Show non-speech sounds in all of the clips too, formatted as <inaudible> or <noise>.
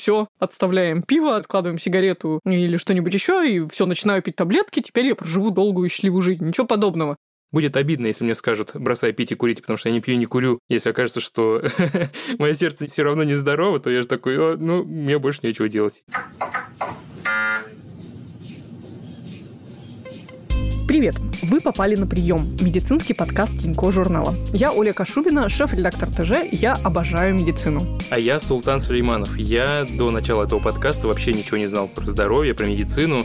все, отставляем пиво, откладываем сигарету или что-нибудь еще, и все, начинаю пить таблетки, теперь я проживу долгую и счастливую жизнь. Ничего подобного. Будет обидно, если мне скажут, бросай пить и курить, потому что я не пью, не курю. Если окажется, что <laughs> мое сердце все равно нездорово, то я же такой, ну, мне больше нечего делать. Привет! Вы попали на прием. Медицинский подкаст Кинко журнала. Я Оля Кашубина, шеф-редактор ТЖ. Я обожаю медицину. А я Султан Сулейманов. Я до начала этого подкаста вообще ничего не знал про здоровье, про медицину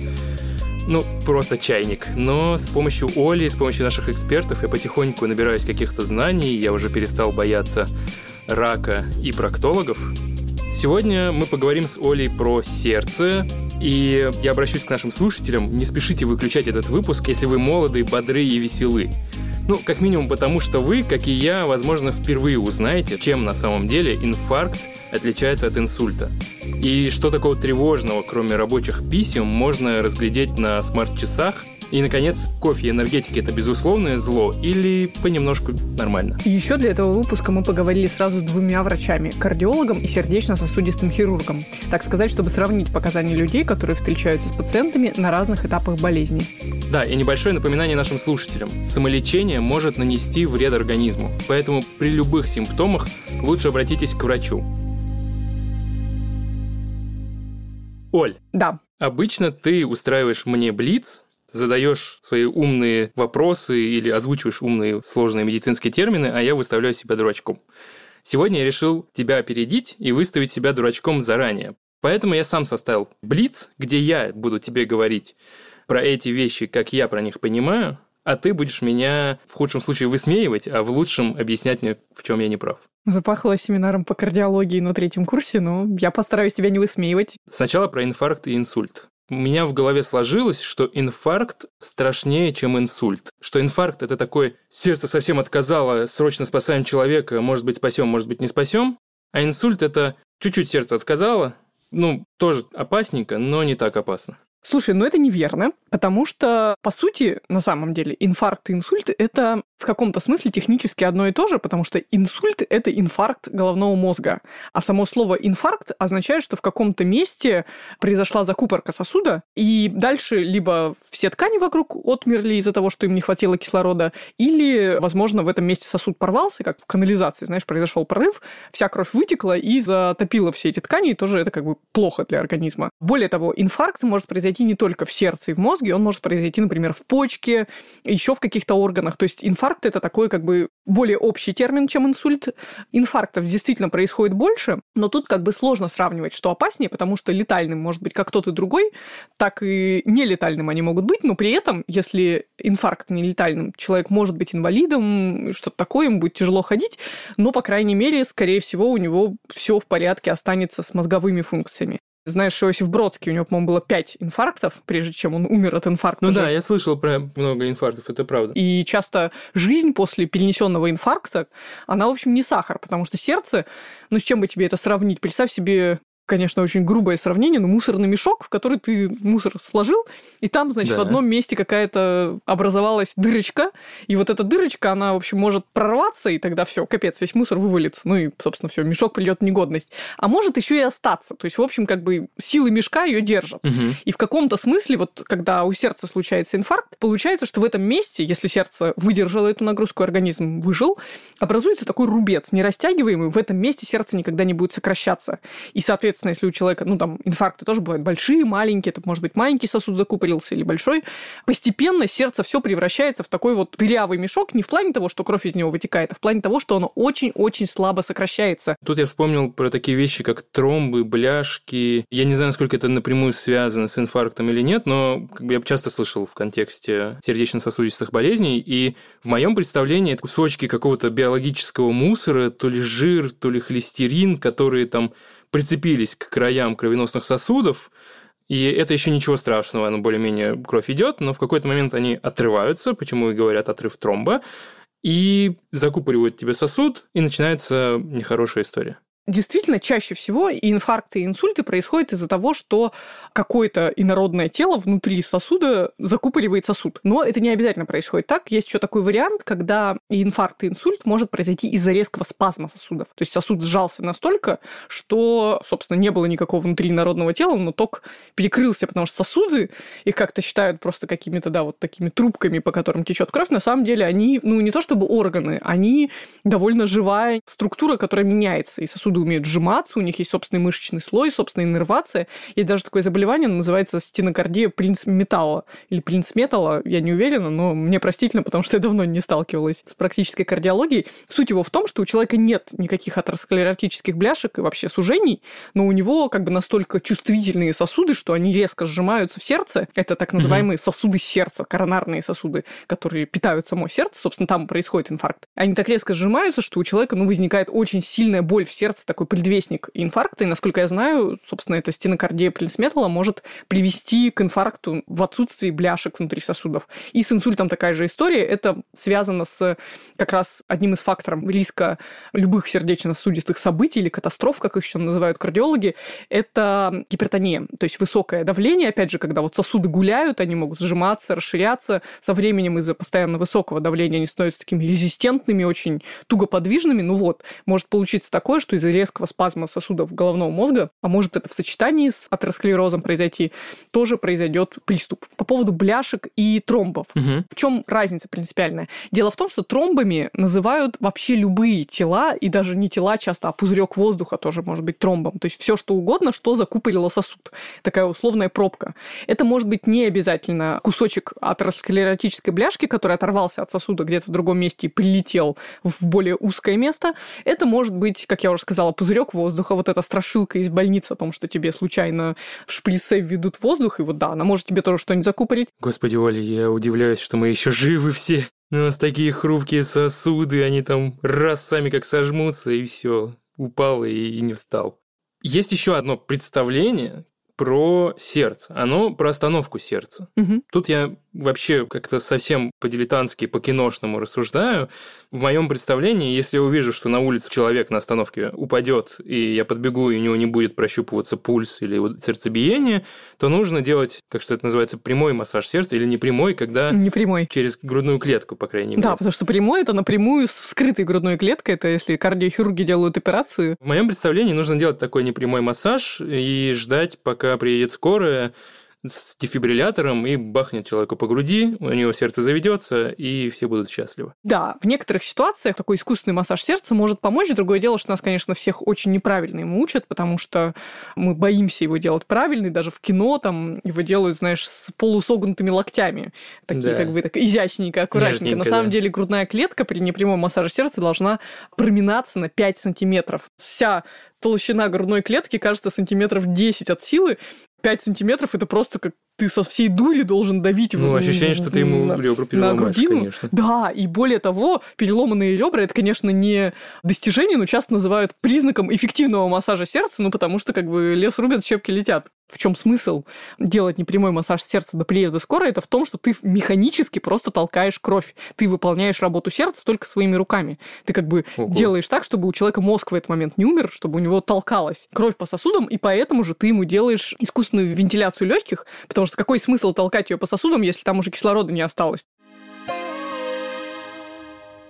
ну, просто чайник. Но с помощью Оли, с помощью наших экспертов я потихоньку набираюсь каких-то знаний, я уже перестал бояться рака и проктологов. Сегодня мы поговорим с Олей про сердце, и я обращусь к нашим слушателям, не спешите выключать этот выпуск, если вы молоды, бодры и веселы. Ну, как минимум потому, что вы, как и я, возможно, впервые узнаете, чем на самом деле инфаркт отличается от инсульта. И что такого тревожного, кроме рабочих писем, можно разглядеть на смарт-часах и, наконец, кофе и энергетики – это безусловное зло или понемножку нормально? Еще для этого выпуска мы поговорили сразу с двумя врачами – кардиологом и сердечно-сосудистым хирургом. Так сказать, чтобы сравнить показания людей, которые встречаются с пациентами на разных этапах болезни. Да, и небольшое напоминание нашим слушателям. Самолечение может нанести вред организму, поэтому при любых симптомах лучше обратитесь к врачу. Оль. Да. Обычно ты устраиваешь мне блиц, задаешь свои умные вопросы или озвучиваешь умные сложные медицинские термины, а я выставляю себя дурачком. Сегодня я решил тебя опередить и выставить себя дурачком заранее. Поэтому я сам составил блиц, где я буду тебе говорить про эти вещи, как я про них понимаю, а ты будешь меня в худшем случае высмеивать, а в лучшем объяснять мне, в чем я не прав. Запахло семинаром по кардиологии на третьем курсе, но я постараюсь тебя не высмеивать. Сначала про инфаркт и инсульт. У меня в голове сложилось, что инфаркт страшнее, чем инсульт. Что инфаркт – это такой «сердце совсем отказало, срочно спасаем человека, может быть спасем, может быть не спасем». А инсульт – это чуть-чуть сердце отказало, ну, тоже опасненько, но не так опасно. Слушай, ну это неверно, потому что, по сути, на самом деле, инфаркт и инсульт – это в каком-то смысле технически одно и то же, потому что инсульт – это инфаркт головного мозга, а само слово «инфаркт» означает, что в каком-то месте произошла закупорка сосуда, и дальше либо все ткани вокруг отмерли из-за того, что им не хватило кислорода, или, возможно, в этом месте сосуд порвался, как в канализации, знаешь, произошел прорыв, вся кровь вытекла и затопила все эти ткани, и тоже это как бы плохо для организма. Более того, инфаркт может произойти произойти не только в сердце и в мозге, он может произойти, например, в почке, еще в каких-то органах. То есть инфаркт – это такой как бы более общий термин, чем инсульт. Инфарктов действительно происходит больше, но тут как бы сложно сравнивать, что опаснее, потому что летальным может быть как тот и другой, так и нелетальным они могут быть, но при этом, если инфаркт не летальным, человек может быть инвалидом, что-то такое, ему будет тяжело ходить, но, по крайней мере, скорее всего, у него все в порядке останется с мозговыми функциями. Знаешь, Иосиф Бродский, у него, по-моему, было пять инфарктов, прежде чем он умер от инфаркта. Ну да, я слышал про много инфарктов, это правда. И часто жизнь после перенесенного инфаркта, она, в общем, не сахар, потому что сердце, ну с чем бы тебе это сравнить? Представь себе конечно, очень грубое сравнение, но мусорный мешок, в который ты мусор сложил, и там, значит, да. в одном месте какая-то образовалась дырочка, и вот эта дырочка, она, в общем, может прорваться, и тогда все, капец, весь мусор вывалится. Ну и, собственно, все, мешок придет в негодность. А может еще и остаться. То есть, в общем, как бы силы мешка ее держат. Угу. И в каком-то смысле, вот когда у сердца случается инфаркт, получается, что в этом месте, если сердце выдержало эту нагрузку, организм выжил, образуется такой рубец, не растягиваемый, в этом месте сердце никогда не будет сокращаться. И, соответственно, соответственно, если у человека, ну, там, инфаркты тоже бывают большие, маленькие, это может быть маленький сосуд закупорился или большой, постепенно сердце все превращается в такой вот дырявый мешок, не в плане того, что кровь из него вытекает, а в плане того, что оно очень-очень слабо сокращается. Тут я вспомнил про такие вещи, как тромбы, бляшки. Я не знаю, насколько это напрямую связано с инфарктом или нет, но как бы, я часто слышал в контексте сердечно-сосудистых болезней, и в моем представлении это кусочки какого-то биологического мусора, то ли жир, то ли холестерин, которые там прицепились к краям кровеносных сосудов, и это еще ничего страшного, оно более-менее кровь идет, но в какой-то момент они отрываются, почему и говорят отрыв тромба, и закупоривают тебе сосуд, и начинается нехорошая история. Действительно, чаще всего и инфаркты, и инсульты происходят из-за того, что какое-то инородное тело внутри сосуда закупоривает сосуд. Но это не обязательно происходит так. Есть еще такой вариант, когда и инфаркт, и инсульт может произойти из-за резкого спазма сосудов. То есть сосуд сжался настолько, что, собственно, не было никакого внутри инородного тела, но ток перекрылся, потому что сосуды, их как-то считают просто какими-то, да, вот такими трубками, по которым течет кровь. На самом деле они, ну, не то чтобы органы, они довольно живая структура, которая меняется. И сосуды умеют сжиматься, у них есть собственный мышечный слой, собственная иннервация. Есть даже такое заболевание, называется стенокардия принц металла или принц металла, я не уверена, но мне простительно, потому что я давно не сталкивалась с практической кардиологией. Суть его в том, что у человека нет никаких атеросклеротических бляшек и вообще сужений, но у него как бы настолько чувствительные сосуды, что они резко сжимаются в сердце. Это так называемые mm-hmm. сосуды сердца, коронарные сосуды, которые питают само сердце. Собственно, там происходит инфаркт. Они так резко сжимаются, что у человека ну, возникает очень сильная боль в сердце, такой предвестник инфаркта. И, насколько я знаю, собственно, эта стенокардия принцметалла может привести к инфаркту в отсутствии бляшек внутри сосудов. И с инсультом такая же история. Это связано с как раз одним из факторов риска любых сердечно-сосудистых событий или катастроф, как их еще называют кардиологи, это гипертония, то есть высокое давление. Опять же, когда вот сосуды гуляют, они могут сжиматься, расширяться. Со временем из-за постоянно высокого давления они становятся такими резистентными, очень тугоподвижными. Ну вот, может получиться такое, что из-за резкого спазма сосудов головного мозга, а может это в сочетании с атеросклерозом произойти, тоже произойдет приступ. По поводу бляшек и тромбов. Угу. В чем разница принципиальная? Дело в том, что тромбами называют вообще любые тела, и даже не тела часто, а пузырек воздуха тоже может быть тромбом. То есть все что угодно, что закупорило сосуд. Такая условная пробка. Это может быть не обязательно кусочек атеросклеротической бляшки, который оторвался от сосуда где-то в другом месте и прилетел в более узкое место. Это может быть, как я уже сказала, пузырек воздуха, вот эта страшилка из больницы о том, что тебе случайно в шприце введут воздух, и вот да, она может тебе тоже что-нибудь закупорить. Господи, Оля, я удивляюсь, что мы еще живы все. У нас такие хрупкие сосуды, они там раз сами как сожмутся, и все, упал и, и не встал. Есть еще одно представление, про сердце. Оно про остановку сердца. Угу. Тут я вообще как-то совсем по-дилетантски, по-киношному рассуждаю. В моем представлении, если я увижу, что на улице человек на остановке упадет, и я подбегу, и у него не будет прощупываться пульс или сердцебиение, то нужно делать, как что это называется, прямой массаж сердца или не прямой, когда... Не прямой. Через грудную клетку, по крайней мере. Да, потому что прямой – это напрямую с вскрытой грудной клеткой, это если кардиохирурги делают операцию. В моем представлении нужно делать такой непрямой массаж и ждать, пока приедет скорая, с дефибриллятором и бахнет человеку по груди, у него сердце заведется, и все будут счастливы. Да, в некоторых ситуациях такой искусственный массаж сердца может помочь. Другое дело, что нас, конечно, всех очень неправильно ему учат, потому что мы боимся его делать правильно, даже в кино там его делают, знаешь, с полусогнутыми локтями. Такие да. как бы так изящненько, аккуратненько. Нежненько, На самом да. деле грудная клетка при непрямом массаже сердца должна проминаться на 5 сантиметров. Вся толщина грудной клетки кажется сантиметров 10 от силы, 5 сантиметров это просто как ты со всей дури должен давить ну, в, ощущение, в, что ты ему на, ребра переломаешь, на грудину. конечно. Да, и более того, переломанные ребра это, конечно, не достижение, но часто называют признаком эффективного массажа сердца, ну потому что как бы лес рубят, щепки летят. В чем смысл делать непрямой массаж сердца до приезда скорой? Это в том, что ты механически просто толкаешь кровь. Ты выполняешь работу сердца только своими руками. Ты как бы Ого. делаешь так, чтобы у человека мозг в этот момент не умер, чтобы у него толкалась кровь по сосудам, и поэтому же ты ему делаешь искусственную вентиляцию легких, потому Потому что какой смысл толкать ее по сосудам, если там уже кислорода не осталось?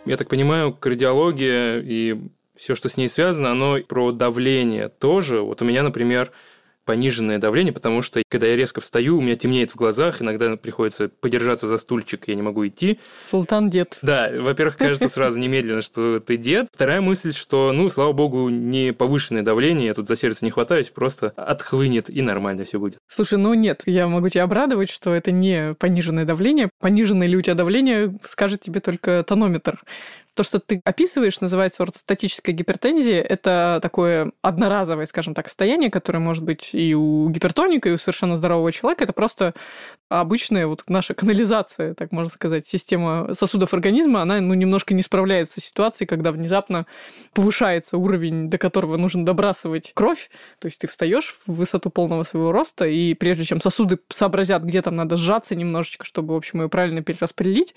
Я так понимаю, кардиология и все, что с ней связано, оно про давление тоже. Вот у меня, например, пониженное давление, потому что когда я резко встаю, у меня темнеет в глазах, иногда приходится подержаться за стульчик, я не могу идти. Султан дед. Да, во-первых, кажется сразу немедленно, что ты дед. Вторая мысль, что, ну, слава богу, не повышенное давление, я тут за сердце не хватаюсь, просто отхлынет и нормально все будет. Слушай, ну нет, я могу тебя обрадовать, что это не пониженное давление. Пониженное ли у тебя давление, скажет тебе только тонометр. То, что ты описываешь, называется ортостатическая гипертензия. Это такое одноразовое, скажем так, состояние, которое может быть и у гипертоника, и у совершенно здорового человека. Это просто обычная вот наша канализация, так можно сказать, система сосудов организма, она ну, немножко не справляется с ситуацией, когда внезапно повышается уровень, до которого нужно добрасывать кровь. То есть ты встаешь в высоту полного своего роста, и прежде чем сосуды сообразят, где там надо сжаться немножечко, чтобы, в общем, ее правильно перераспределить,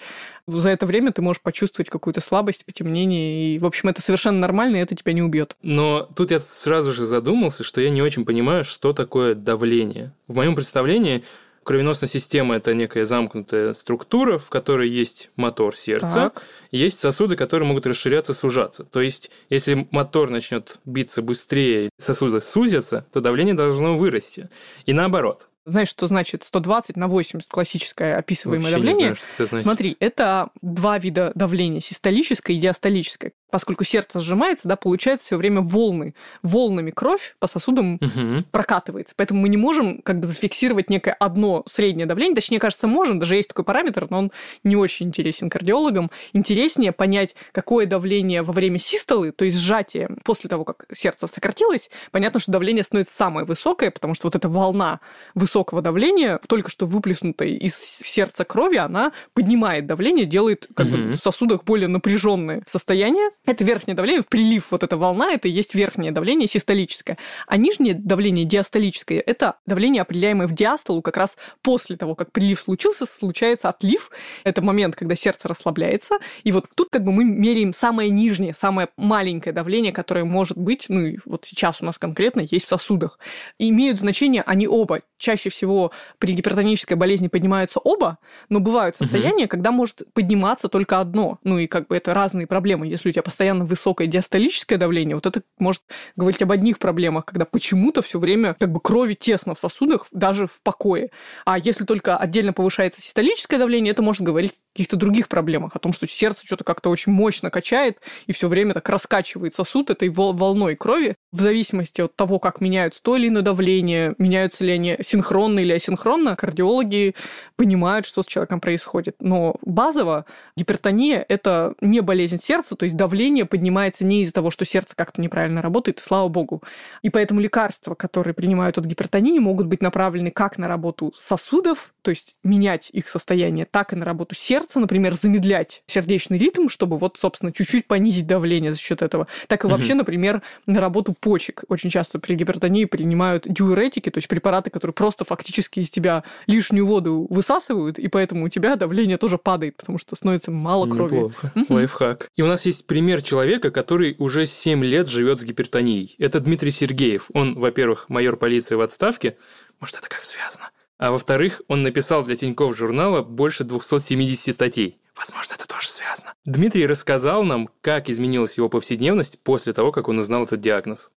за это время ты можешь почувствовать какую-то слабость слабость, потемнение, и, в общем, это совершенно нормально, и это тебя не убьет. Но тут я сразу же задумался, что я не очень понимаю, что такое давление. В моем представлении кровеносная система – это некая замкнутая структура, в которой есть мотор сердца, так. есть сосуды, которые могут расширяться, сужаться. То есть, если мотор начнет биться быстрее, сосуды сузятся, то давление должно вырасти. И наоборот. Знаешь, что значит 120 на 80 классическое описываемое Вообще давление? Не знаю, что это значит. Смотри, это два вида давления, систолическое и диастолическое поскольку сердце сжимается, да, получается все время волны. Волнами кровь по сосудам угу. прокатывается. Поэтому мы не можем как бы зафиксировать некое одно среднее давление. Точнее, кажется, можем, даже есть такой параметр, но он не очень интересен кардиологам. Интереснее понять, какое давление во время систолы, то есть сжатия, после того, как сердце сократилось. Понятно, что давление становится самое высокое, потому что вот эта волна высокого давления, только что выплеснутой из сердца крови, она поднимает давление, делает как угу. бы, в сосудах более напряженное состояние, это верхнее давление, в прилив вот эта волна, это и есть верхнее давление систолическое. А нижнее давление диастолическое – это давление, определяемое в диастолу, как раз после того, как прилив случился, случается отлив. Это момент, когда сердце расслабляется. И вот тут как бы мы меряем самое нижнее, самое маленькое давление, которое может быть, ну и вот сейчас у нас конкретно есть в сосудах. И имеют значение они оба. Чаще всего при гипертонической болезни поднимаются оба, но бывают состояния, угу. когда может подниматься только одно. Ну и как бы это разные проблемы. Если у тебя постоянно высокое диастолическое давление, вот это может говорить об одних проблемах, когда почему-то все время как бы крови тесно в сосудах, даже в покое. А если только отдельно повышается систолическое давление, это может говорить каких-то других проблемах, о том, что сердце что-то как-то очень мощно качает и все время так раскачивает сосуд этой волной крови. В зависимости от того, как меняются то или иное давление, меняются ли они синхронно или асинхронно, кардиологи понимают, что с человеком происходит. Но базово гипертония – это не болезнь сердца, то есть давление поднимается не из-за того, что сердце как-то неправильно работает, слава богу. И поэтому лекарства, которые принимают от гипертонии, могут быть направлены как на работу сосудов, то есть менять их состояние, так и на работу сердца, например, замедлять сердечный ритм, чтобы вот, собственно, чуть-чуть понизить давление за счет этого, так и вообще, например, на работу почек. Очень часто при гипертонии принимают диуретики, то есть препараты, которые просто фактически из тебя лишнюю воду высасывают, и поэтому у тебя давление тоже падает, потому что становится мало крови. Неплохо. Угу. Лайфхак. И у нас есть пример человека, который уже 7 лет живет с гипертонией. Это Дмитрий Сергеев. Он, во-первых, майор полиции в отставке. Может, это как связано? А во-вторых, он написал для Тинькофф журнала больше 270 статей. Возможно, это тоже связано. Дмитрий рассказал нам, как изменилась его повседневность после того, как он узнал этот диагноз.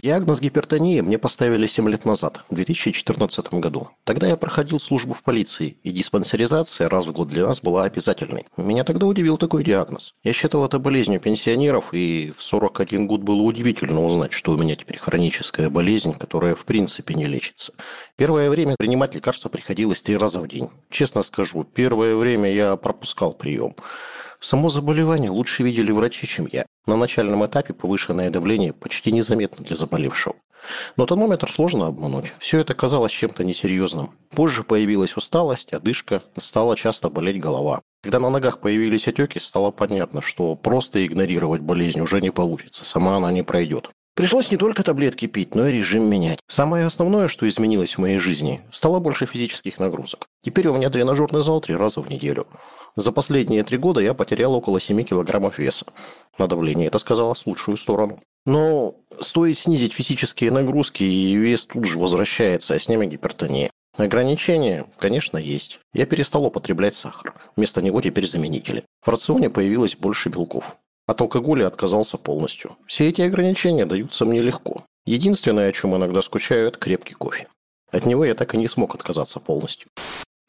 Диагноз гипертонии мне поставили 7 лет назад, в 2014 году. Тогда я проходил службу в полиции, и диспансеризация раз в год для нас была обязательной. Меня тогда удивил такой диагноз. Я считал это болезнью пенсионеров, и в 41 год было удивительно узнать, что у меня теперь хроническая болезнь, которая в принципе не лечится. Первое время принимать лекарства приходилось три раза в день. Честно скажу, первое время я пропускал прием. Само заболевание лучше видели врачи, чем я. На начальном этапе повышенное давление почти незаметно для заболевшего. Но тонометр сложно обмануть. Все это казалось чем-то несерьезным. Позже появилась усталость, одышка, стала часто болеть голова. Когда на ногах появились отеки, стало понятно, что просто игнорировать болезнь уже не получится, сама она не пройдет. Пришлось не только таблетки пить, но и режим менять. Самое основное, что изменилось в моей жизни, стало больше физических нагрузок. Теперь у меня тренажерный зал три раза в неделю. За последние три года я потерял около 7 килограммов веса. На давление это сказалось в лучшую сторону. Но стоит снизить физические нагрузки, и вес тут же возвращается, а с ними гипертония. Ограничения, конечно, есть. Я перестал употреблять сахар. Вместо него теперь заменители. В рационе появилось больше белков. От алкоголя отказался полностью. Все эти ограничения даются мне легко. Единственное, о чем иногда скучаю, это крепкий кофе. От него я так и не смог отказаться полностью.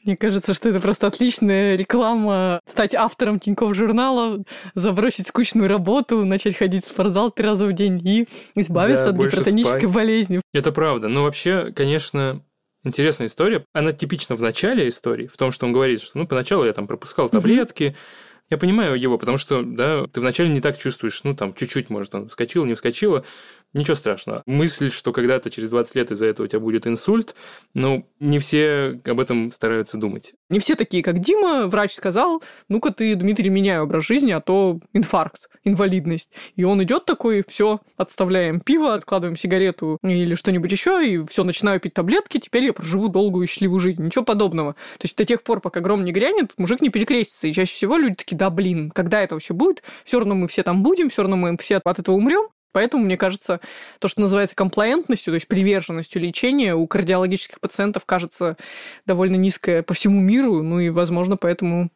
Мне кажется, что это просто отличная реклама. Стать автором Тинькофф журнала, забросить скучную работу, начать ходить в спортзал три раза в день и избавиться да, от гипертонической спать. болезни. Это правда. Но вообще, конечно, интересная история. Она типична в начале истории, в том, что он говорит, что ну, поначалу я там пропускал таблетки, угу я понимаю его, потому что, да, ты вначале не так чувствуешь, ну, там, чуть-чуть, может, он вскочил, не вскочила, ничего страшного. Мысль, что когда-то через 20 лет из-за этого у тебя будет инсульт, ну, не все об этом стараются думать. Не все такие, как Дима, врач сказал, ну-ка ты, Дмитрий, меняй образ жизни, а то инфаркт, инвалидность. И он идет такой, все, отставляем пиво, откладываем сигарету или что-нибудь еще, и все, начинаю пить таблетки, теперь я проживу долгую и счастливую жизнь. Ничего подобного. То есть до тех пор, пока гром не грянет, мужик не перекрестится. И чаще всего люди такие, да блин, когда это вообще будет? Все равно мы все там будем, все равно мы все от этого умрем. Поэтому, мне кажется, то, что называется комплаентностью, то есть приверженностью лечения, у кардиологических пациентов кажется довольно низкая по всему миру, ну и, возможно, поэтому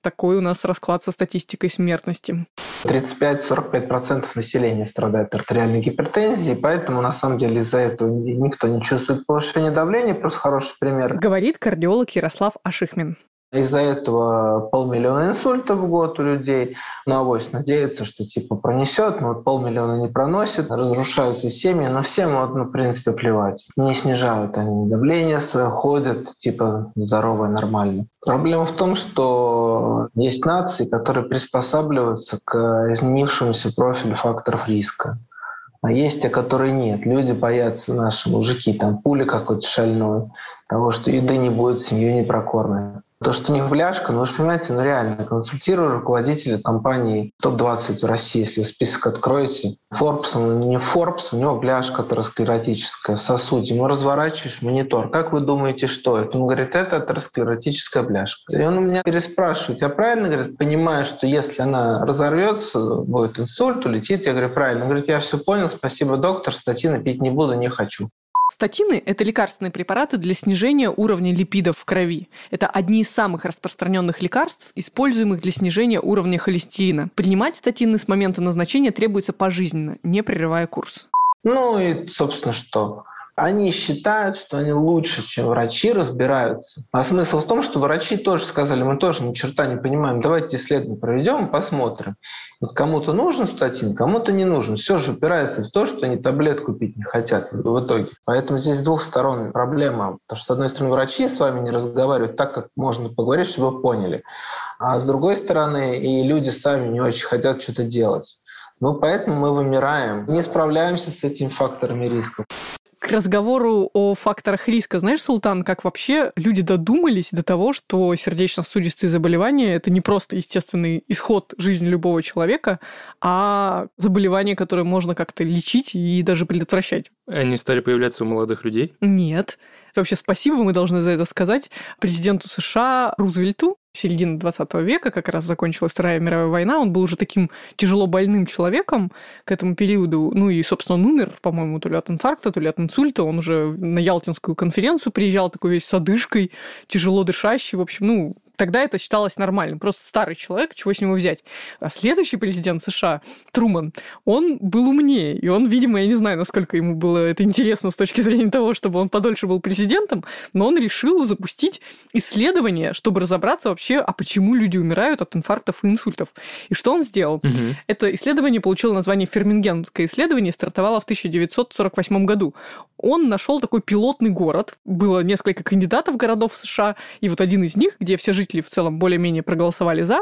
такой у нас расклад со статистикой смертности. 35-45% населения страдает артериальной гипертензией, поэтому на самом деле из-за этого никто не чувствует повышения давления. Просто хороший пример. Говорит кардиолог Ярослав Ашихмин. Из-за этого полмиллиона инсультов в год у людей. Ну, авось надеется, что типа пронесет, но вот полмиллиона не проносит, разрушаются семьи, но всем вот, ну, в принципе, плевать. Не снижают они давление свое, ходят, типа, здоровые, нормально. Проблема в том, что есть нации, которые приспосабливаются к изменившемуся профилю факторов риска. А есть те, которые нет. Люди боятся, наши мужики, там пули какой-то шальной, того, что еды не будет, семью не прокормят. То, что них бляшка, ну вы же понимаете, ну реально, консультирую руководителя компании топ-20 в России, если список откроете. Forbes, он не Forbes, у него бляшка атеросклеротическая в сосуде. Ему разворачиваешь монитор. Как вы думаете, что это? Он говорит, это атеросклеротическая бляшка. И он у меня переспрашивает, я правильно, говорит, понимаю, что если она разорвется, будет инсульт, улетит? Я говорю, правильно. Он говорит, я все понял, спасибо, доктор, статины пить не буду, не хочу. Статины – это лекарственные препараты для снижения уровня липидов в крови. Это одни из самых распространенных лекарств, используемых для снижения уровня холестерина. Принимать статины с момента назначения требуется пожизненно, не прерывая курс. Ну и, собственно, что? Они считают, что они лучше, чем врачи, разбираются. А смысл в том, что врачи тоже сказали, мы тоже ни черта не понимаем, давайте исследование проведем, посмотрим. Вот кому-то нужен статин, кому-то не нужен. Все же упирается в то, что они таблетку пить не хотят в итоге. Поэтому здесь двух сторон проблема. Потому что, с одной стороны, врачи с вами не разговаривают так, как можно поговорить, чтобы вы поняли. А с другой стороны, и люди сами не очень хотят что-то делать. Ну, поэтому мы вымираем, не справляемся с этими факторами рисков к разговору о факторах риска. Знаешь, Султан, как вообще люди додумались до того, что сердечно-сосудистые заболевания – это не просто естественный исход жизни любого человека, а заболевание, которое можно как-то лечить и даже предотвращать. Они стали появляться у молодых людей? Нет. Вообще спасибо мы должны за это сказать президенту США Рузвельту, середины 20 века, как раз закончилась Вторая мировая война, он был уже таким тяжело больным человеком к этому периоду, ну и, собственно, он умер, по-моему, то ли от инфаркта, то ли от инсульта, он уже на Ялтинскую конференцию приезжал такой весь с одышкой, тяжело дышащий, в общем, ну, Тогда это считалось нормальным. Просто старый человек, чего с него взять. А следующий президент США, Труман, он был умнее. И он, видимо, я не знаю, насколько ему было это интересно с точки зрения того, чтобы он подольше был президентом, но он решил запустить исследование, чтобы разобраться вообще, а почему люди умирают от инфарктов и инсультов. И что он сделал? Угу. Это исследование получило название Фермингенское исследование и стартовало в 1948 году. Он нашел такой пилотный город. Было несколько кандидатов городов США, и вот один из них, где все жители в целом более-менее проголосовали за,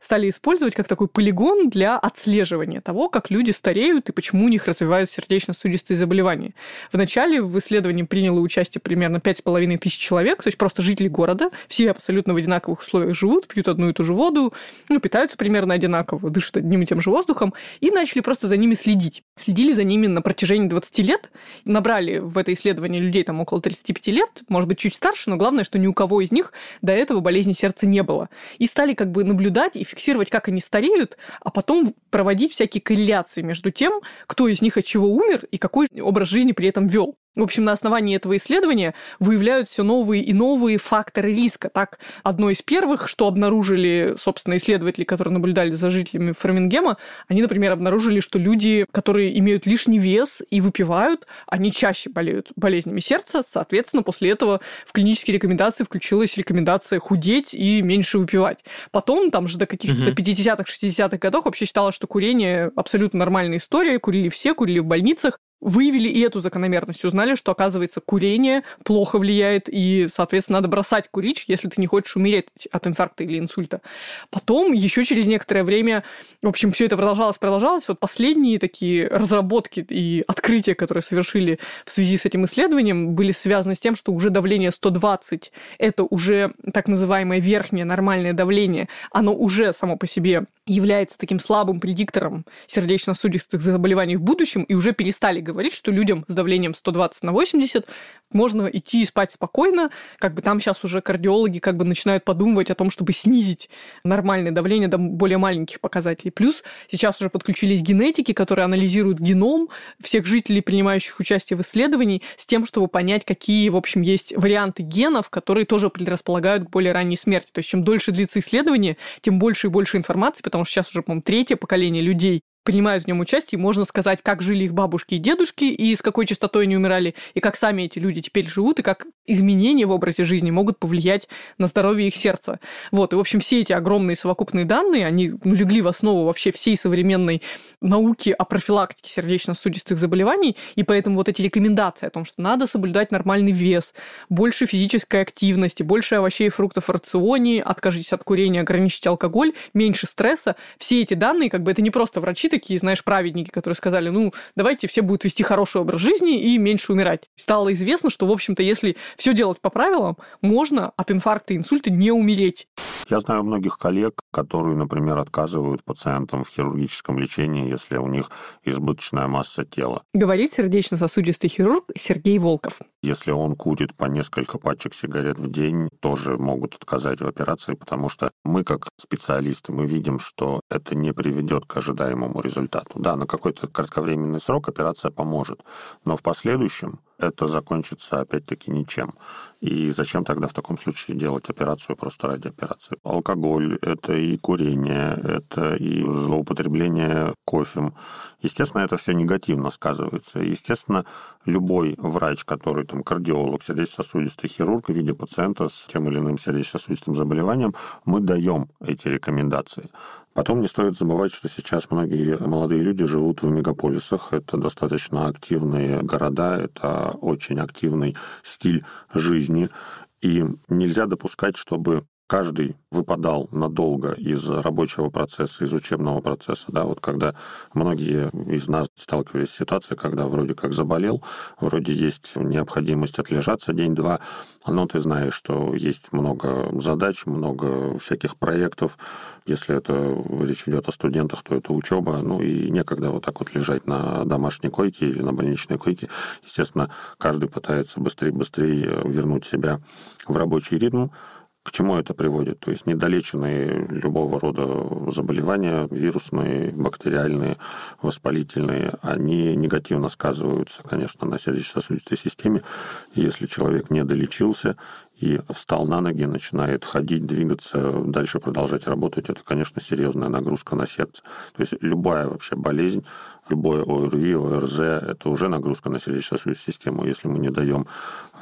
стали использовать как такой полигон для отслеживания того, как люди стареют и почему у них развиваются сердечно-сосудистые заболевания. Вначале в исследовании приняло участие примерно 5,5 тысяч человек, то есть просто жители города, все абсолютно в одинаковых условиях живут, пьют одну и ту же воду, ну, питаются примерно одинаково, дышат одним и тем же воздухом, и начали просто за ними следить. Следили за ними на протяжении 20 лет, набрали в это исследование людей там около 35 лет, может быть, чуть старше, но главное, что ни у кого из них до этого болезни сердца не было. И стали как бы наблюдать и фиксировать, как они стареют, а потом проводить всякие корреляции между тем, кто из них от чего умер и какой образ жизни при этом вел. В общем, на основании этого исследования выявляют все новые и новые факторы риска. Так, одно из первых, что обнаружили, собственно, исследователи, которые наблюдали за жителями Фермингема, они, например, обнаружили, что люди, которые имеют лишний вес и выпивают, они чаще болеют болезнями сердца. Соответственно, после этого в клинические рекомендации включилась рекомендация худеть и меньше выпивать. Потом, там же до каких-то угу. 50-х, 60-х годов вообще считалось, что курение абсолютно нормальная история. Курили все, курили в больницах выявили и эту закономерность, узнали, что, оказывается, курение плохо влияет, и, соответственно, надо бросать курить, если ты не хочешь умереть от инфаркта или инсульта. Потом, еще через некоторое время, в общем, все это продолжалось, продолжалось. Вот последние такие разработки и открытия, которые совершили в связи с этим исследованием, были связаны с тем, что уже давление 120 – это уже так называемое верхнее нормальное давление, оно уже само по себе является таким слабым предиктором сердечно-сосудистых заболеваний в будущем, и уже перестали говорит, что людям с давлением 120 на 80 можно идти и спать спокойно. Как бы там сейчас уже кардиологи как бы начинают подумывать о том, чтобы снизить нормальное давление до более маленьких показателей. Плюс сейчас уже подключились генетики, которые анализируют геном всех жителей, принимающих участие в исследовании, с тем, чтобы понять, какие, в общем, есть варианты генов, которые тоже предрасполагают к более ранней смерти. То есть чем дольше длится исследование, тем больше и больше информации, потому что сейчас уже, по-моему, третье поколение людей принимают в нем участие, можно сказать, как жили их бабушки и дедушки, и с какой частотой они умирали, и как сами эти люди теперь живут, и как изменения в образе жизни могут повлиять на здоровье их сердца. Вот, и, в общем, все эти огромные совокупные данные, они ну, легли в основу вообще всей современной науки о профилактике сердечно-сосудистых заболеваний, и поэтому вот эти рекомендации о том, что надо соблюдать нормальный вес, больше физической активности, больше овощей и фруктов в рационе, откажитесь от курения, ограничите алкоголь, меньше стресса, все эти данные, как бы это не просто врачи такие, знаешь, праведники, которые сказали, ну, давайте все будут вести хороший образ жизни и меньше умирать. Стало известно, что, в общем-то, если все делать по правилам, можно от инфаркта и инсульта не умереть. Я знаю многих коллег, которые, например, отказывают пациентам в хирургическом лечении, если у них избыточная масса тела. Говорит сердечно-сосудистый хирург Сергей Волков. Если он курит по несколько пачек сигарет в день, тоже могут отказать в операции, потому что мы, как специалисты, мы видим, что это не приведет к ожидаемому результату. Да, на какой-то кратковременный срок операция поможет, но в последующем это закончится опять-таки ничем. И зачем тогда в таком случае делать операцию просто ради операции? Алкоголь – это и курение, это и злоупотребление кофем. Естественно, это все негативно сказывается. Естественно, любой врач, который там кардиолог, сердечно-сосудистый хирург, видя пациента с тем или иным сердечно-сосудистым заболеванием, мы даем эти рекомендации. Потом не стоит забывать, что сейчас многие молодые люди живут в мегаполисах. Это достаточно активные города, это очень активный стиль жизни. И нельзя допускать, чтобы каждый выпадал надолго из рабочего процесса, из учебного процесса. Да, вот когда многие из нас сталкивались с ситуацией, когда вроде как заболел, вроде есть необходимость отлежаться день-два, но ты знаешь, что есть много задач, много всяких проектов. Если это речь идет о студентах, то это учеба, ну и некогда вот так вот лежать на домашней койке или на больничной койке. Естественно, каждый пытается быстрее-быстрее вернуть себя в рабочий ритм, к чему это приводит? То есть недолеченные любого рода заболевания, вирусные, бактериальные, воспалительные, они негативно сказываются, конечно, на сердечно-сосудистой системе. Если человек не долечился и встал на ноги, начинает ходить, двигаться, дальше продолжать работать, это, конечно, серьезная нагрузка на сердце. То есть любая вообще болезнь, любое ОРВИ, ОРЗ, это уже нагрузка на сердечно-сосудистую систему. Если мы не даем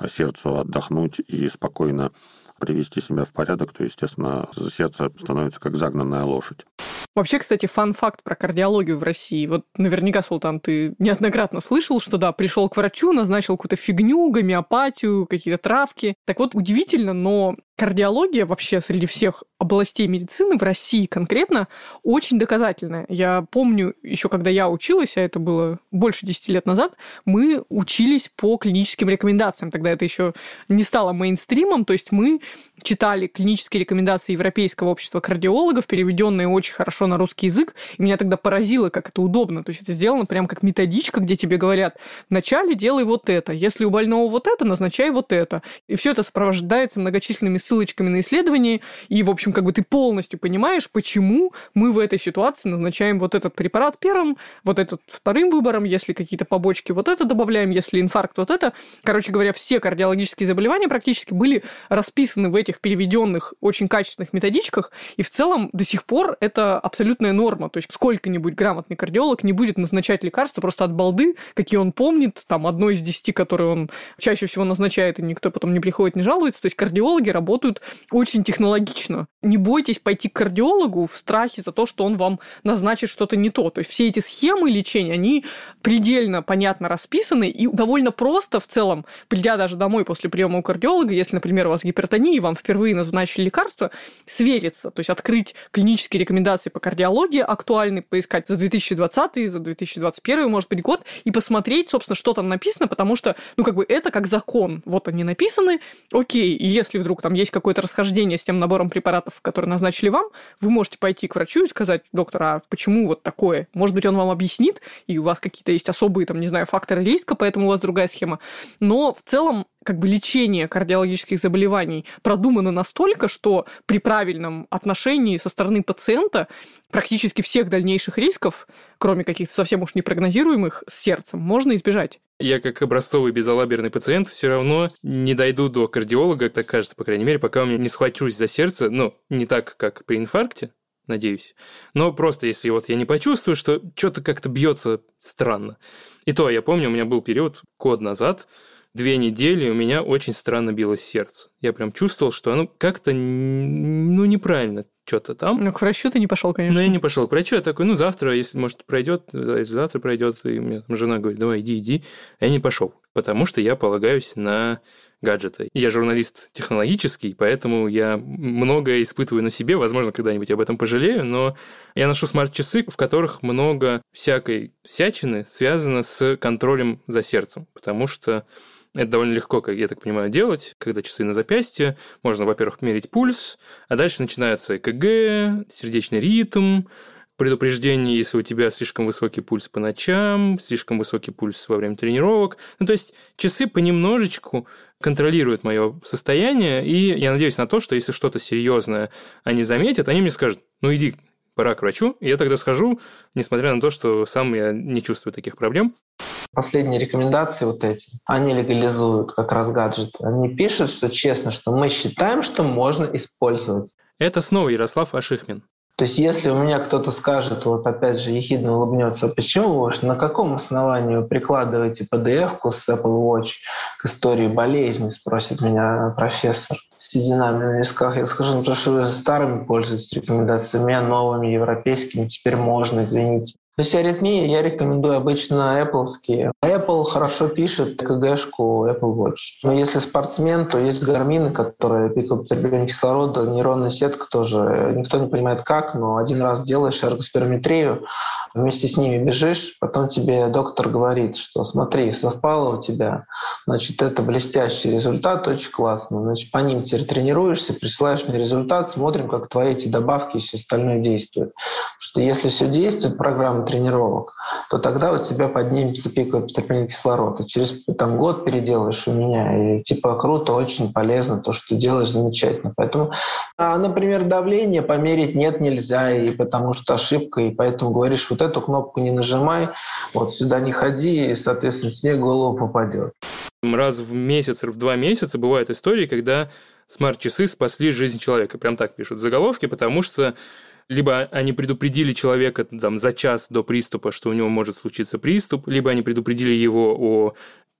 сердцу отдохнуть и спокойно привести себя в порядок, то, естественно, сердце становится как загнанная лошадь. Вообще, кстати, фан-факт про кардиологию в России. Вот наверняка, Султан, ты неоднократно слышал, что да, пришел к врачу, назначил какую-то фигню, гомеопатию, какие-то травки. Так вот, удивительно, но кардиология вообще среди всех областей медицины в России конкретно очень доказательная. Я помню, еще когда я училась, а это было больше 10 лет назад, мы учились по клиническим рекомендациям. Тогда это еще не стало мейнстримом, то есть мы читали клинические рекомендации Европейского общества кардиологов, переведенные очень хорошо на русский язык, и меня тогда поразило, как это удобно. То есть это сделано прям как методичка, где тебе говорят, вначале делай вот это, если у больного вот это, назначай вот это. И все это сопровождается многочисленными ссылочками на исследования, и, в общем, как бы ты полностью понимаешь, почему мы в этой ситуации назначаем вот этот препарат первым, вот этот вторым выбором, если какие-то побочки вот это добавляем, если инфаркт вот это. Короче говоря, все кардиологические заболевания практически были расписаны в этих переведенных очень качественных методичках, и в целом до сих пор это абсолютная норма. То есть сколько-нибудь грамотный кардиолог не будет назначать лекарства просто от балды, какие он помнит, там одно из десяти, которые он чаще всего назначает, и никто потом не приходит, не жалуется. То есть кардиологи работают работают очень технологично. Не бойтесь пойти к кардиологу в страхе за то, что он вам назначит что-то не то. То есть все эти схемы лечения, они предельно понятно расписаны и довольно просто в целом, придя даже домой после приема у кардиолога, если, например, у вас гипертония, и вам впервые назначили лекарство, свериться, то есть открыть клинические рекомендации по кардиологии актуальные, поискать за 2020, за 2021, может быть, год, и посмотреть, собственно, что там написано, потому что, ну, как бы это как закон. Вот они написаны, окей, если вдруг там есть есть какое-то расхождение с тем набором препаратов, которые назначили вам, вы можете пойти к врачу и сказать, доктор, а почему вот такое? Может быть, он вам объяснит, и у вас какие-то есть особые, там, не знаю, факторы риска, поэтому у вас другая схема. Но в целом как бы лечение кардиологических заболеваний продумано настолько, что при правильном отношении со стороны пациента практически всех дальнейших рисков, кроме каких-то совсем уж непрогнозируемых с сердцем, можно избежать. Я как образцовый безалаберный пациент все равно не дойду до кардиолога, так кажется, по крайней мере, пока у меня не схвачусь за сердце, ну, не так, как при инфаркте, надеюсь. Но просто если вот я не почувствую, что что-то как-то бьется странно. И то, я помню, у меня был период год назад, две недели у меня очень странно билось сердце. Я прям чувствовал, что оно как-то ну, неправильно что-то там. Ну, к врачу ты не пошел, конечно. Но я не пошел к врачу. Я такой, ну, завтра, если, может, пройдет, если завтра пройдет, и мне там жена говорит, давай, иди, иди. Я не пошел, потому что я полагаюсь на гаджеты. Я журналист технологический, поэтому я многое испытываю на себе. Возможно, когда-нибудь об этом пожалею, но я ношу смарт-часы, в которых много всякой всячины связано с контролем за сердцем, потому что это довольно легко, как я так понимаю, делать, когда часы на запястье. Можно, во-первых, мерить пульс, а дальше начинаются ЭКГ, сердечный ритм, предупреждение, если у тебя слишком высокий пульс по ночам, слишком высокий пульс во время тренировок. Ну, то есть часы понемножечку контролируют мое состояние, и я надеюсь на то, что если что-то серьезное они заметят, они мне скажут, ну иди, пора к врачу, и я тогда схожу, несмотря на то, что сам я не чувствую таких проблем. Последние рекомендации вот эти, они легализуют как раз гаджеты. Они пишут, что честно, что мы считаем, что можно использовать. Это снова Ярослав Ашихмин. То есть если у меня кто-то скажет, вот опять же ехидно улыбнется, почему вы, на каком основании вы прикладываете PDF-ку с Apple Watch к истории болезни, спросит меня профессор с сединами на висках. Я скажу, ну, потому что вы старыми пользуетесь рекомендациями, а новыми, европейскими, теперь можно, извините. То есть аритмии я рекомендую обычно Apple. Apple хорошо пишет КГшку Apple Watch. Но если спортсмен, то есть гармины, которые пикают потребление кислорода, нейронная сетка тоже. Никто не понимает как, но один раз делаешь эргоспирометрию, вместе с ними бежишь, потом тебе доктор говорит, что смотри, совпало у тебя, значит, это блестящий результат, очень классно, значит, по ним теперь тренируешься, присылаешь мне результат, смотрим, как твои эти добавки и все остальное действует. Потому что если все действует, программа тренировок, то тогда у тебя поднимется пиковое потребление кислорода. Через там, год переделаешь у меня, и типа круто, очень полезно, то, что ты делаешь, замечательно. Поэтому, а, например, давление померить нет, нельзя, и потому что ошибка, и поэтому говоришь, вот эту кнопку не нажимай, вот сюда не ходи, и, соответственно, снег в голову попадет. Раз в месяц, в два месяца бывают истории, когда смарт-часы спасли жизнь человека. Прям так пишут заголовки, потому что либо они предупредили человека там, за час до приступа, что у него может случиться приступ, либо они предупредили его о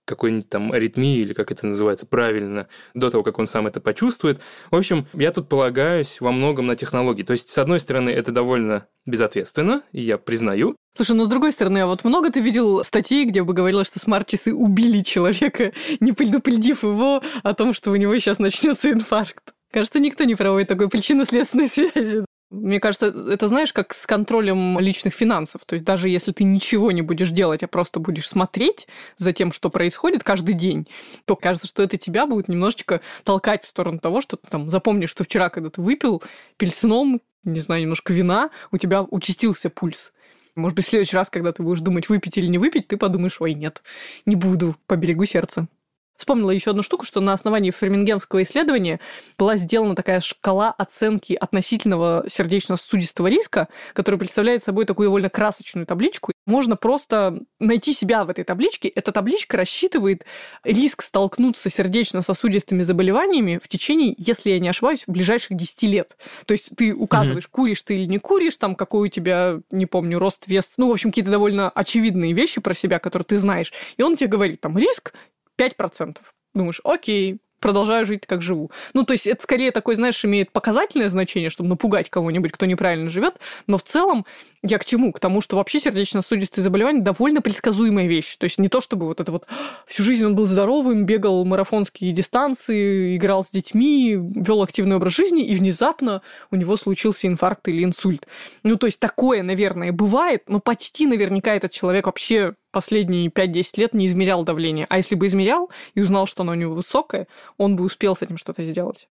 какой-нибудь там аритмии, или как это называется правильно, до того, как он сам это почувствует. В общем, я тут полагаюсь во многом на технологии. То есть, с одной стороны, это довольно безответственно, и я признаю. Слушай, но с другой стороны, а вот много ты видел статей, где бы говорилось, что смарт-часы убили человека, <laughs> не предупредив его о том, что у него сейчас начнется инфаркт? Кажется, никто не проводит такой причинно-следственной <laughs> связи. Мне кажется, это знаешь, как с контролем личных финансов. То есть даже если ты ничего не будешь делать, а просто будешь смотреть за тем, что происходит каждый день, то кажется, что это тебя будет немножечко толкать в сторону того, что ты там запомнишь, что вчера, когда ты выпил пельсном, не знаю, немножко вина, у тебя участился пульс. Может быть, в следующий раз, когда ты будешь думать, выпить или не выпить, ты подумаешь, ой, нет, не буду, поберегу сердце. Вспомнила еще одну штуку, что на основании фермингемского исследования была сделана такая шкала оценки относительного сердечно-сосудистого риска, которая представляет собой такую довольно красочную табличку. Можно просто найти себя в этой табличке. Эта табличка рассчитывает риск столкнуться с сердечно-сосудистыми заболеваниями в течение, если я не ошибаюсь, ближайших 10 лет. То есть ты указываешь, mm-hmm. куришь ты или не куришь, там какой у тебя, не помню, рост, вес, ну, в общем, какие-то довольно очевидные вещи про себя, которые ты знаешь. И он тебе говорит, там, риск 5%. Думаешь, окей, продолжаю жить, как живу. Ну, то есть это скорее такой, знаешь, имеет показательное значение, чтобы напугать кого-нибудь, кто неправильно живет, но в целом я к чему? К тому, что вообще сердечно-сосудистые заболевания довольно предсказуемая вещь. То есть не то, чтобы вот это вот всю жизнь он был здоровым, бегал марафонские дистанции, играл с детьми, вел активный образ жизни, и внезапно у него случился инфаркт или инсульт. Ну, то есть такое, наверное, бывает, но почти наверняка этот человек вообще последние 5-10 лет не измерял давление. А если бы измерял и узнал, что оно у него высокое, он бы успел с этим что-то сделать.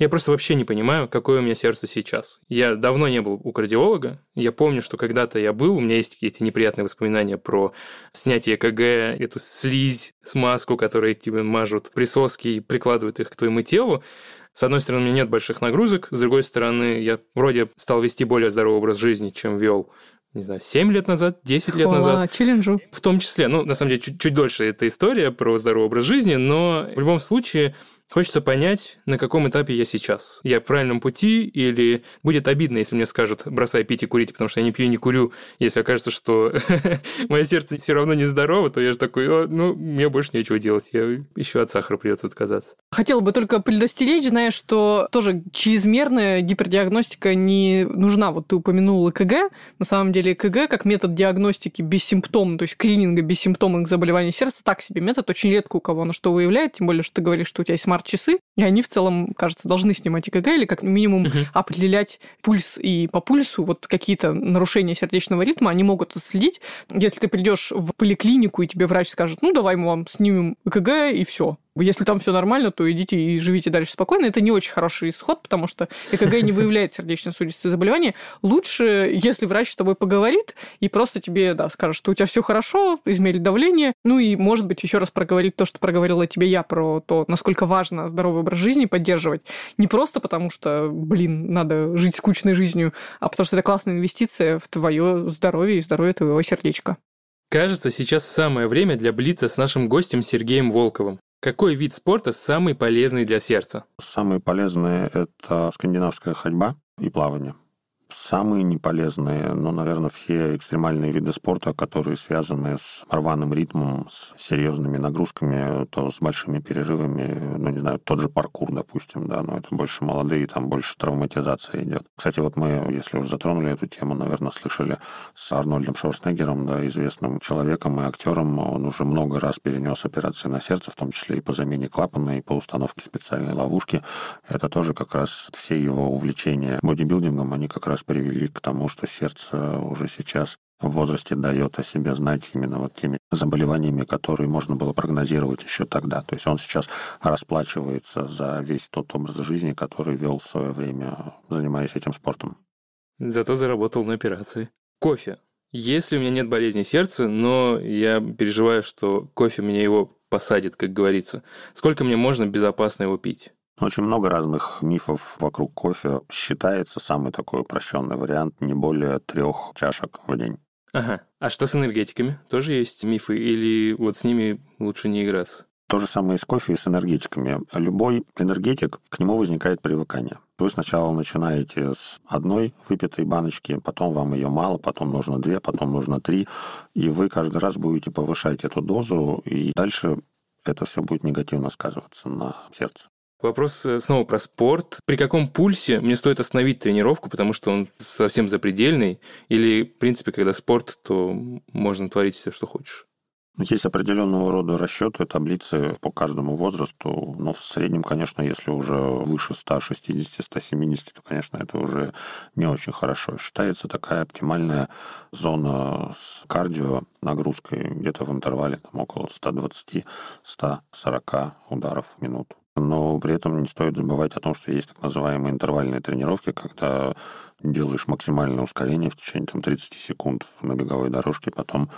Я просто вообще не понимаю, какое у меня сердце сейчас. Я давно не был у кардиолога. Я помню, что когда-то я был, у меня есть эти неприятные воспоминания про снятие КГ, эту слизь, смазку, которую тебе мажут присоски и прикладывают их к твоему телу. С одной стороны, у меня нет больших нагрузок, с другой стороны, я вроде стал вести более здоровый образ жизни, чем вел не знаю, 7 лет назад, 10 лет назад. челленджу. В том числе, ну, на самом деле, чуть, чуть дольше эта история про здоровый образ жизни, но в любом случае Хочется понять, на каком этапе я сейчас. Я в правильном пути или будет обидно, если мне скажут, бросай пить и курить, потому что я не пью и не курю. Если окажется, что <laughs> мое сердце все равно не здорово, то я же такой, ну, мне больше нечего делать. Я еще от сахара придется отказаться. Хотела бы только предостеречь, знаешь, что тоже чрезмерная гипердиагностика не нужна. Вот ты упомянул ЭКГ. На самом деле ЭКГ как метод диагностики без симптомов, то есть скрининга без симптомов заболевания сердца, так себе метод. Очень редко у кого на что выявляет, тем более, что ты говоришь, что у тебя есть смарт-часы, и они в целом, кажется, должны снимать ЭКГ или как минимум uh-huh. определять пульс и по пульсу вот какие-то нарушения сердечного ритма, они могут отследить. Если ты придешь в поликлинику, и тебе врач скажет, ну, давай мы вам снимем ЭКГ, и все. Если там все нормально, то идите и живите дальше спокойно. Это не очень хороший исход, потому что ЭКГ не выявляет сердечно-сосудистые заболевания. Лучше, если врач с тобой поговорит и просто тебе да, скажет, что у тебя все хорошо, измерит давление, ну и, может быть, еще раз проговорит то, что проговорила тебе я про то, насколько важно здоровый образ жизни поддерживать. Не просто потому, что, блин, надо жить скучной жизнью, а потому что это классная инвестиция в твое здоровье и здоровье твоего сердечка. Кажется, сейчас самое время для Блица с нашим гостем Сергеем Волковым. Какой вид спорта самый полезный для сердца? Самые полезные – это скандинавская ходьба и плавание. Самые неполезные, ну, наверное, все экстремальные виды спорта, которые связаны с рваным ритмом, с серьезными нагрузками, то с большими перерывами, ну, не знаю, тот же паркур, допустим, да, но это больше молодые, там больше травматизация идет. Кстати, вот мы, если уже затронули эту тему, наверное, слышали с Арнольдом Шварценеггером, да, известным человеком и актером, он уже много раз перенес операции на сердце, в том числе и по замене клапана, и по установке специальной ловушки. Это тоже как раз все его увлечения бодибилдингом, они как раз раз привели к тому, что сердце уже сейчас в возрасте дает о себе знать именно вот теми заболеваниями, которые можно было прогнозировать еще тогда. То есть он сейчас расплачивается за весь тот образ жизни, который вел в свое время, занимаясь этим спортом. Зато заработал на операции. Кофе. Если у меня нет болезни сердца, но я переживаю, что кофе мне его посадит, как говорится, сколько мне можно безопасно его пить? Очень много разных мифов вокруг кофе. Считается самый такой упрощенный вариант не более трех чашек в день. Ага. А что с энергетиками? Тоже есть мифы? Или вот с ними лучше не играться? То же самое и с кофе, и с энергетиками. Любой энергетик, к нему возникает привыкание. Вы сначала начинаете с одной выпитой баночки, потом вам ее мало, потом нужно две, потом нужно три, и вы каждый раз будете повышать эту дозу, и дальше это все будет негативно сказываться на сердце. Вопрос э, снова про спорт. При каком пульсе мне стоит остановить тренировку, потому что он совсем запредельный? Или, в принципе, когда спорт, то можно творить все, что хочешь? Ну, есть определенного рода расчеты, таблицы по каждому возрасту, но в среднем, конечно, если уже выше 160-170, то, конечно, это уже не очень хорошо. Считается такая оптимальная зона с кардио нагрузкой где-то в интервале там, около 120-140 ударов в минуту но при этом не стоит забывать о том, что есть так называемые интервальные тренировки, когда делаешь максимальное ускорение в течение там, 30 секунд на беговой дорожке, потом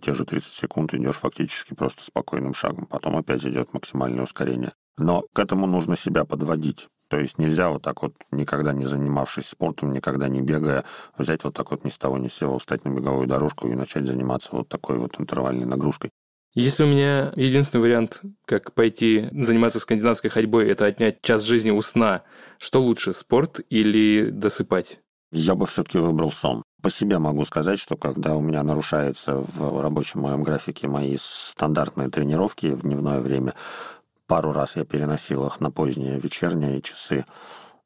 те же 30 секунд идешь фактически просто спокойным шагом, потом опять идет максимальное ускорение. Но к этому нужно себя подводить. То есть нельзя вот так вот, никогда не занимавшись спортом, никогда не бегая, взять вот так вот ни с того ни с сего, встать на беговую дорожку и начать заниматься вот такой вот интервальной нагрузкой. Если у меня единственный вариант, как пойти заниматься скандинавской ходьбой, это отнять час жизни у сна, что лучше, спорт или досыпать? Я бы все-таки выбрал сон. По себе могу сказать, что когда у меня нарушаются в рабочем моем графике мои стандартные тренировки в дневное время, пару раз я переносил их на поздние вечерние часы,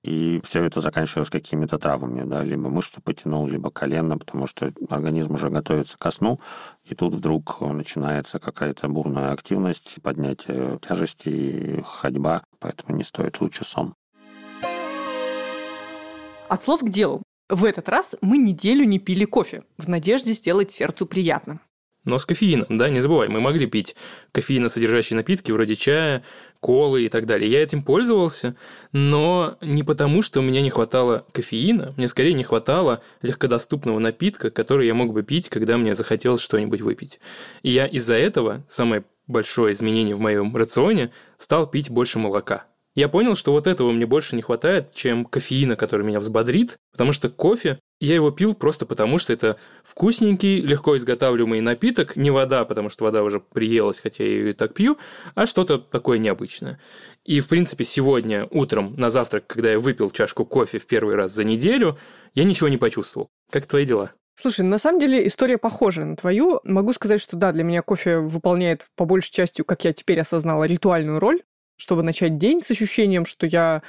и все это заканчивалось какими-то травмами, да, либо мышцу потянул, либо колено, потому что организм уже готовится ко сну, и тут вдруг начинается какая-то бурная активность, поднятие тяжести, ходьба, поэтому не стоит лучше сон. От слов к делу. В этот раз мы неделю не пили кофе, в надежде сделать сердцу приятно. Но с кофеином, да, не забывай, мы могли пить кофеиносодержащие напитки вроде чая, колы и так далее. Я этим пользовался, но не потому, что у меня не хватало кофеина, мне скорее не хватало легкодоступного напитка, который я мог бы пить, когда мне захотелось что-нибудь выпить. И я из-за этого, самое большое изменение в моем рационе, стал пить больше молока. Я понял, что вот этого мне больше не хватает, чем кофеина, который меня взбодрит, потому что кофе я его пил просто потому, что это вкусненький, легко изготавливаемый напиток, не вода, потому что вода уже приелась, хотя я ее и так пью, а что-то такое необычное. И, в принципе, сегодня утром на завтрак, когда я выпил чашку кофе в первый раз за неделю, я ничего не почувствовал. Как твои дела? Слушай, на самом деле история похожа на твою. Могу сказать, что да, для меня кофе выполняет по большей части, как я теперь осознала, ритуальную роль чтобы начать день с ощущением, что я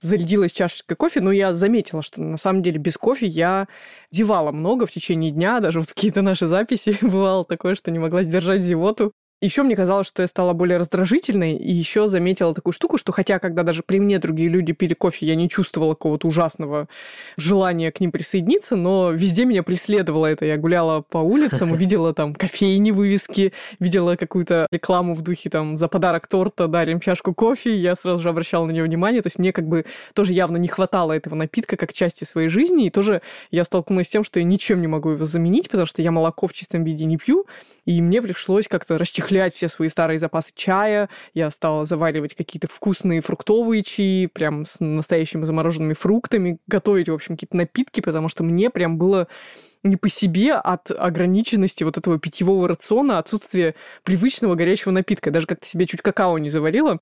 зарядилась чашечкой кофе, но я заметила, что на самом деле без кофе я зевала много в течение дня, даже вот <laughs> какие-то наши записи. <laughs> Бывало такое, что не могла сдержать зевоту. Еще мне казалось, что я стала более раздражительной, и еще заметила такую штуку, что хотя, когда даже при мне другие люди пили кофе, я не чувствовала какого-то ужасного желания к ним присоединиться, но везде меня преследовало это. Я гуляла по улицам, <laughs> увидела там кофейни, вывески, видела какую-то рекламу в духе там за подарок торта дарим чашку кофе, я сразу же обращала на нее внимание. То есть мне как бы тоже явно не хватало этого напитка как части своей жизни, и тоже я столкнулась с тем, что я ничем не могу его заменить, потому что я молоко в чистом виде не пью, и мне пришлось как-то расчехлять все свои старые запасы чая. Я стала заваривать какие-то вкусные фруктовые чаи, прям с настоящими замороженными фруктами, готовить, в общем, какие-то напитки, потому что мне прям было не по себе от ограниченности вот этого питьевого рациона, отсутствия привычного горячего напитка. Даже как-то себе чуть какао не заварила.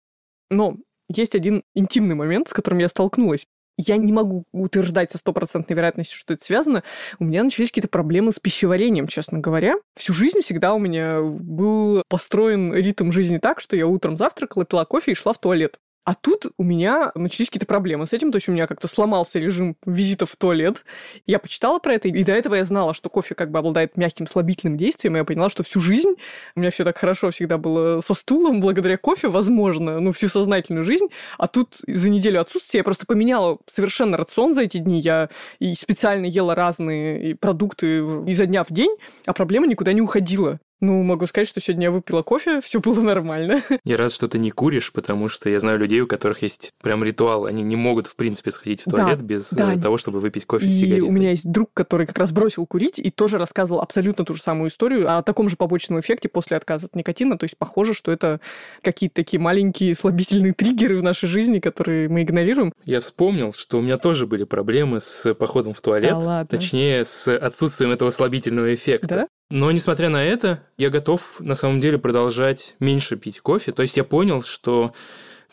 Но есть один интимный момент, с которым я столкнулась я не могу утверждать со стопроцентной вероятностью, что это связано. У меня начались какие-то проблемы с пищеварением, честно говоря. Всю жизнь всегда у меня был построен ритм жизни так, что я утром завтракала, пила кофе и шла в туалет. А тут у меня начались какие-то проблемы с этим, то есть у меня как-то сломался режим визитов в туалет. Я почитала про это, и до этого я знала, что кофе как бы обладает мягким слабительным действием, и я поняла, что всю жизнь у меня все так хорошо всегда было со стулом, благодаря кофе, возможно, ну, всю сознательную жизнь. А тут за неделю отсутствия я просто поменяла совершенно рацион за эти дни. Я и специально ела разные продукты изо дня в день, а проблема никуда не уходила. Ну, могу сказать, что сегодня я выпила кофе, <laughs> все было нормально. Я рад, что ты не куришь, потому что я знаю людей, у которых есть прям ритуал. Они не могут, в принципе, сходить в туалет да, без да. Э, того, чтобы выпить кофе и с сигаретой. у меня есть друг, который как раз бросил курить и тоже рассказывал абсолютно ту же самую историю о таком же побочном эффекте после отказа от никотина. То есть похоже, что это какие-то такие маленькие слабительные <laughs> триггеры в нашей жизни, которые мы игнорируем. Я вспомнил, что у меня тоже были проблемы с походом в туалет. Да ладно. Точнее, с отсутствием этого слабительного эффекта. Да? Но, несмотря на это, я готов, на самом деле, продолжать меньше пить кофе. То есть я понял, что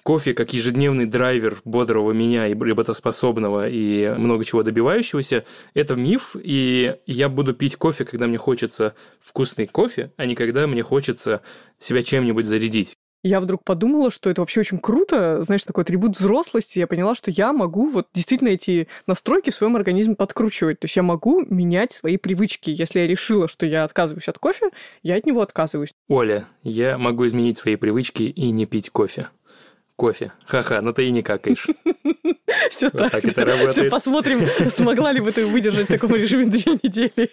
кофе как ежедневный драйвер бодрого меня и работоспособного и много чего добивающегося – это миф, и я буду пить кофе, когда мне хочется вкусный кофе, а не когда мне хочется себя чем-нибудь зарядить я вдруг подумала, что это вообще очень круто, знаешь, такой атрибут взрослости. Я поняла, что я могу вот действительно эти настройки в своем организме подкручивать. То есть я могу менять свои привычки. Если я решила, что я отказываюсь от кофе, я от него отказываюсь. Оля, я могу изменить свои привычки и не пить кофе. Кофе. Ха-ха, но ты и не какаешь. <laughs> Все так. Так это работает. Посмотрим, смогла ли бы ты выдержать в таком режиме две недели.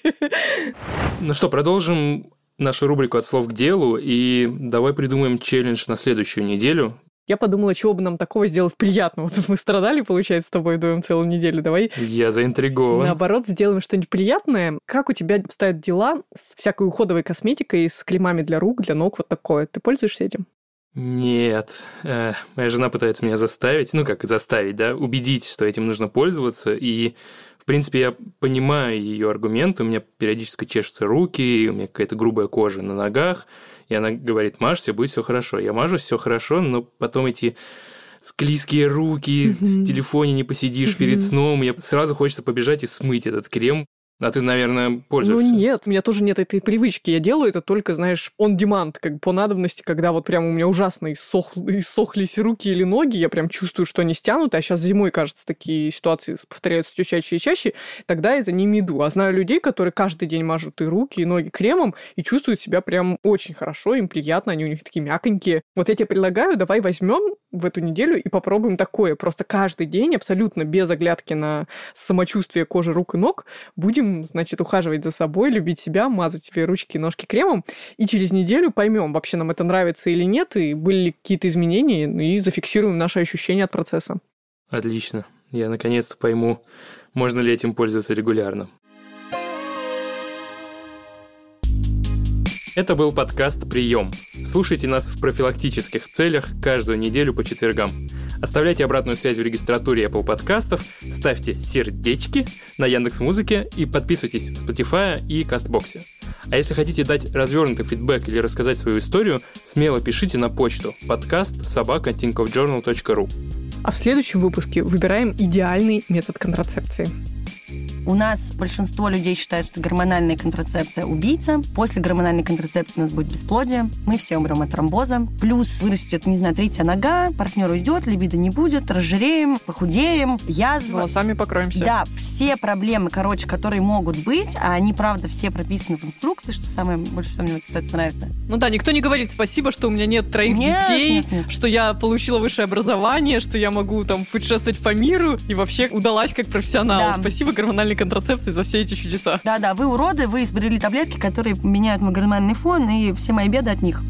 Ну что, продолжим нашу рубрику «От слов к делу» и давай придумаем челлендж на следующую неделю. Я подумала, чего бы нам такого сделать приятного. <laughs> Мы страдали, получается, с тобой вдвоем целую неделю. Давай... Я заинтригован. Наоборот, сделаем что-нибудь приятное. Как у тебя обстоят дела с всякой уходовой косметикой, с кремами для рук, для ног, вот такое? Ты пользуешься этим? Нет, э, моя жена пытается меня заставить, ну как заставить, да, убедить, что этим нужно пользоваться, и принципе, я понимаю ее аргумент. У меня периодически чешутся руки, у меня какая-то грубая кожа на ногах. И она говорит, мажься, будет все хорошо. Я мажусь, все хорошо, но потом эти склизкие руки, в телефоне не посидишь перед сном. Мне сразу хочется побежать и смыть этот крем. А ты, наверное, пользуешься? Ну нет, у меня тоже нет этой привычки. Я делаю это только, знаешь, on demand, как по надобности, когда вот прям у меня ужасно иссох... иссохлись руки или ноги, я прям чувствую, что они стянуты, а сейчас зимой, кажется, такие ситуации повторяются все чаще и чаще, тогда я за ними иду. А знаю людей, которые каждый день мажут и руки, и ноги кремом, и чувствуют себя прям очень хорошо, им приятно, они у них такие мяконькие. Вот я тебе предлагаю, давай возьмем в эту неделю и попробуем такое. Просто каждый день, абсолютно без оглядки на самочувствие кожи рук и ног, будем будем, значит, ухаживать за собой, любить себя, мазать себе ручки и ножки кремом, и через неделю поймем, вообще нам это нравится или нет, и были ли какие-то изменения, ну и зафиксируем наши ощущения от процесса. Отлично. Я наконец-то пойму, можно ли этим пользоваться регулярно. Это был подкаст «Прием». Слушайте нас в профилактических целях каждую неделю по четвергам. Оставляйте обратную связь в регистратуре Apple подкастов, ставьте сердечки на Яндекс Музыке и подписывайтесь в Spotify и Кастбоксе. А если хотите дать развернутый фидбэк или рассказать свою историю, смело пишите на почту подкаст собака А в следующем выпуске выбираем идеальный метод контрацепции. У нас большинство людей считают, что гормональная контрацепция убийца. После гормональной контрацепции у нас будет бесплодие. Мы все умрем от тромбоза. Плюс вырастет, не знаю, третья нога, партнер уйдет, либидо не будет, разжиреем, похудеем, язва. Волосами покроемся. Да, все проблемы, короче, которые могут быть, а они, правда, все прописаны в инструкции, что самое больше всего мне в этой ситуации нравится. Ну да, никто не говорит спасибо, что у меня нет троих Нет, детей, нет, нет. что я получила высшее образование, что я могу там путешествовать по миру и вообще удалась как профессионал. Да. Спасибо гормональной контрацепции за все эти чудеса. Да-да, вы уроды, вы изобрели таблетки, которые меняют мой гормональный фон, и все мои беды от них.